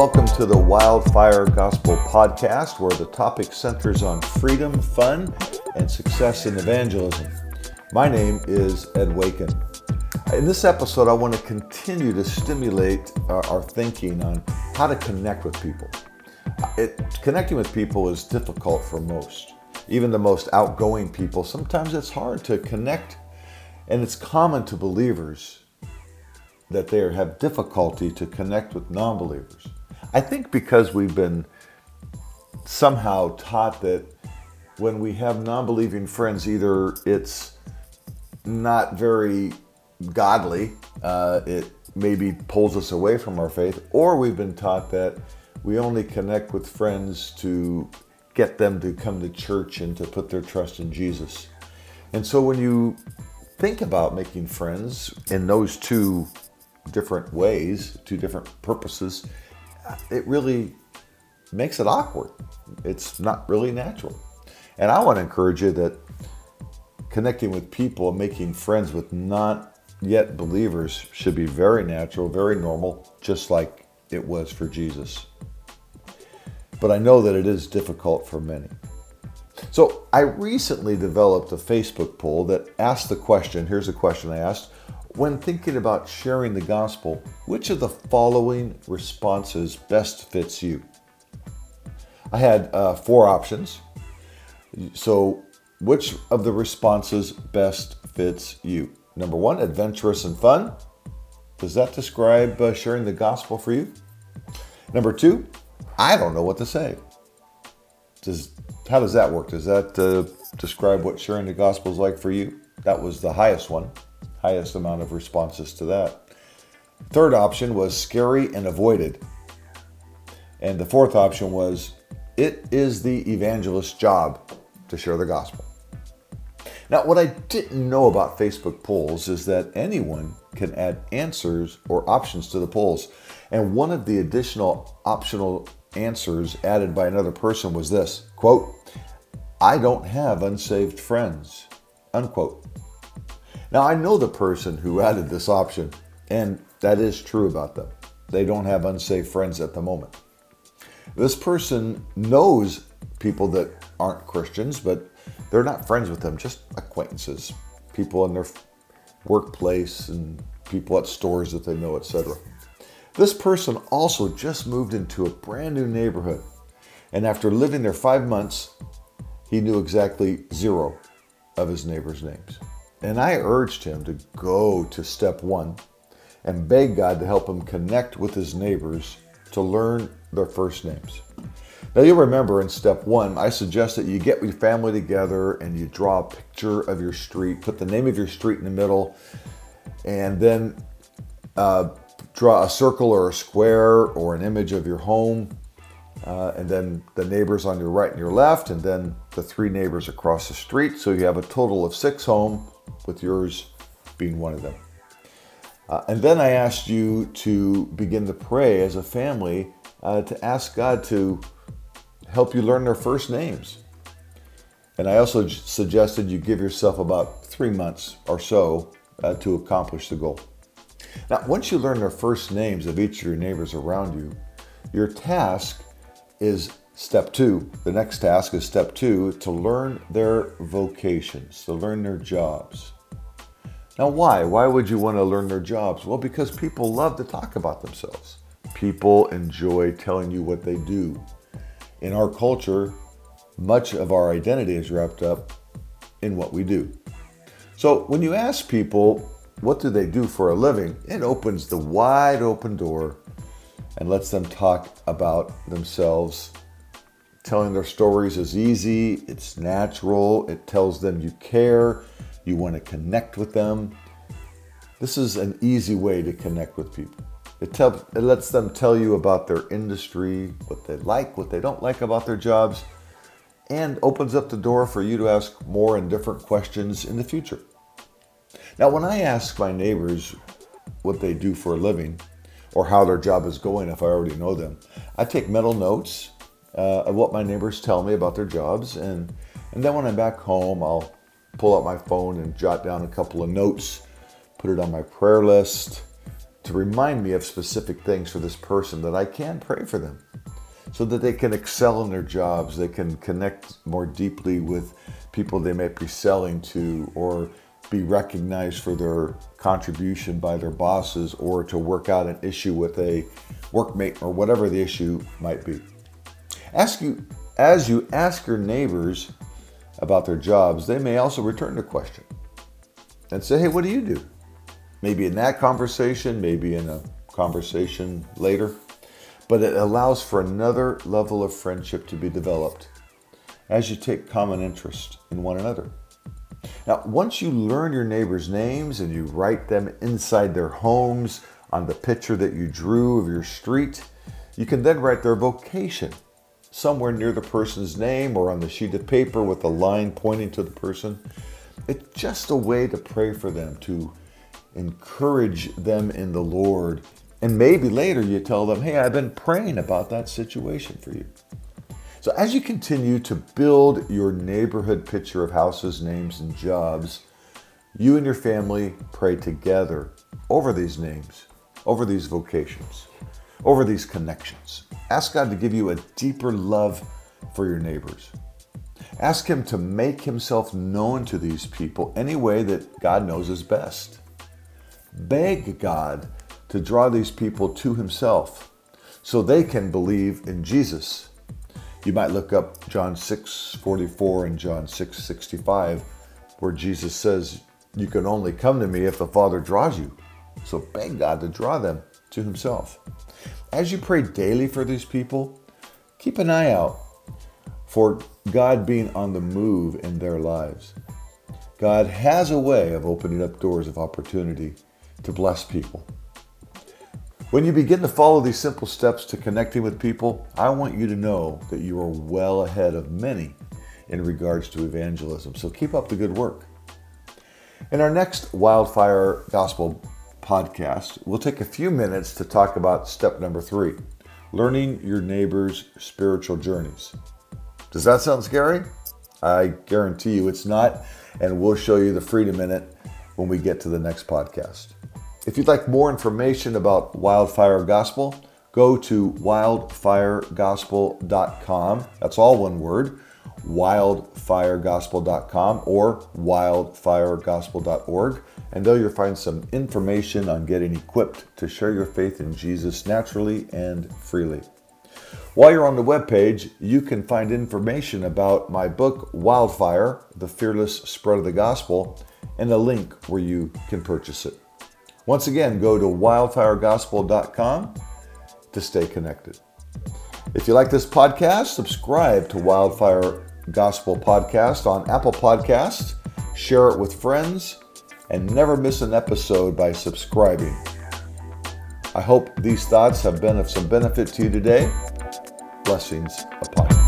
welcome to the Wildfire Gospel Podcast, where the topic centers on freedom, fun, and success in evangelism. My name is Ed Waken. In this episode, I want to continue to stimulate our, our thinking on how to connect with people. It, connecting with people is difficult for most. Even the most outgoing people, sometimes it's hard to connect, and it's common to believers that they have difficulty to connect with non believers. I think because we've been somehow taught that when we have non believing friends, either it's not very godly, uh, it maybe pulls us away from our faith, or we've been taught that we only connect with friends to get them to come to church and to put their trust in Jesus. And so when you think about making friends in those two different ways, two different purposes, it really makes it awkward. It's not really natural. And I want to encourage you that connecting with people and making friends with not yet believers should be very natural, very normal, just like it was for Jesus. But I know that it is difficult for many. So I recently developed a Facebook poll that asked the question here's a question I asked when thinking about sharing the gospel, which of the following responses best fits you? I had uh, four options. So, which of the responses best fits you? Number one, adventurous and fun. Does that describe uh, sharing the gospel for you? Number two, I don't know what to say. Does how does that work? Does that uh, describe what sharing the gospel is like for you? That was the highest one highest amount of responses to that. Third option was scary and avoided. And the fourth option was it is the evangelist's job to share the gospel. Now, what I didn't know about Facebook polls is that anyone can add answers or options to the polls. And one of the additional optional answers added by another person was this quote, I don't have unsaved friends, unquote. Now, I know the person who added this option, and that is true about them. They don't have unsafe friends at the moment. This person knows people that aren't Christians, but they're not friends with them, just acquaintances, people in their workplace and people at stores that they know, etc. This person also just moved into a brand new neighborhood, and after living there five months, he knew exactly zero of his neighbors' names. And I urged him to go to step one and beg God to help him connect with his neighbors to learn their first names. Now, you'll remember in step one, I suggest that you get your family together and you draw a picture of your street, put the name of your street in the middle, and then uh, draw a circle or a square or an image of your home, uh, and then the neighbors on your right and your left, and then the three neighbors across the street. So you have a total of six homes with yours being one of them. Uh, and then I asked you to begin to pray as a family uh, to ask God to help you learn their first names. And I also suggested you give yourself about three months or so uh, to accomplish the goal. Now, once you learn their first names of each of your neighbors around you, your task is step two. The next task is step two to learn their vocations, to learn their jobs. Now, why? Why would you want to learn their jobs? Well, because people love to talk about themselves. People enjoy telling you what they do. In our culture, much of our identity is wrapped up in what we do. So, when you ask people, what do they do for a living? It opens the wide open door and lets them talk about themselves. Telling their stories is easy, it's natural, it tells them you care, you want to connect with them. This is an easy way to connect with people. It, tell, it lets them tell you about their industry, what they like, what they don't like about their jobs, and opens up the door for you to ask more and different questions in the future. Now, when I ask my neighbors what they do for a living or how their job is going, if I already know them, I take mental notes uh, of what my neighbors tell me about their jobs, and and then when I'm back home, I'll pull out my phone and jot down a couple of notes, put it on my prayer list to remind me of specific things for this person that I can pray for them so that they can excel in their jobs, they can connect more deeply with people they might be selling to, or be recognized for their contribution by their bosses, or to work out an issue with a workmate, or whatever the issue might be. Ask you as you ask your neighbors about their jobs, they may also return the question and say, "Hey, what do you do?" Maybe in that conversation, maybe in a conversation later but it allows for another level of friendship to be developed as you take common interest in one another. Now, once you learn your neighbors' names and you write them inside their homes on the picture that you drew of your street, you can then write their vocation somewhere near the person's name or on the sheet of paper with a line pointing to the person. It's just a way to pray for them, to encourage them in the Lord and maybe later you tell them, hey, I've been praying about that situation for you. So as you continue to build your neighborhood picture of houses, names, and jobs, you and your family pray together over these names, over these vocations, over these connections. Ask God to give you a deeper love for your neighbors. Ask Him to make Himself known to these people any way that God knows is best. Beg God to draw these people to himself so they can believe in Jesus. You might look up John 6 44 and John 6 65, where Jesus says, You can only come to me if the Father draws you. So beg God to draw them to himself. As you pray daily for these people, keep an eye out for God being on the move in their lives. God has a way of opening up doors of opportunity to bless people. When you begin to follow these simple steps to connecting with people, I want you to know that you are well ahead of many in regards to evangelism. So keep up the good work. In our next Wildfire Gospel podcast, we'll take a few minutes to talk about step number three learning your neighbor's spiritual journeys. Does that sound scary? I guarantee you it's not, and we'll show you the freedom in it when we get to the next podcast. If you'd like more information about Wildfire Gospel, go to wildfiregospel.com. That's all one word wildfiregospel.com or wildfiregospel.org. And there you'll find some information on getting equipped to share your faith in Jesus naturally and freely. While you're on the webpage, you can find information about my book, Wildfire The Fearless Spread of the Gospel, and a link where you can purchase it. Once again, go to wildfiregospel.com to stay connected. If you like this podcast, subscribe to Wildfire Gospel Podcast on Apple Podcasts, share it with friends, and never miss an episode by subscribing. I hope these thoughts have been of some benefit to you today. Blessings upon you.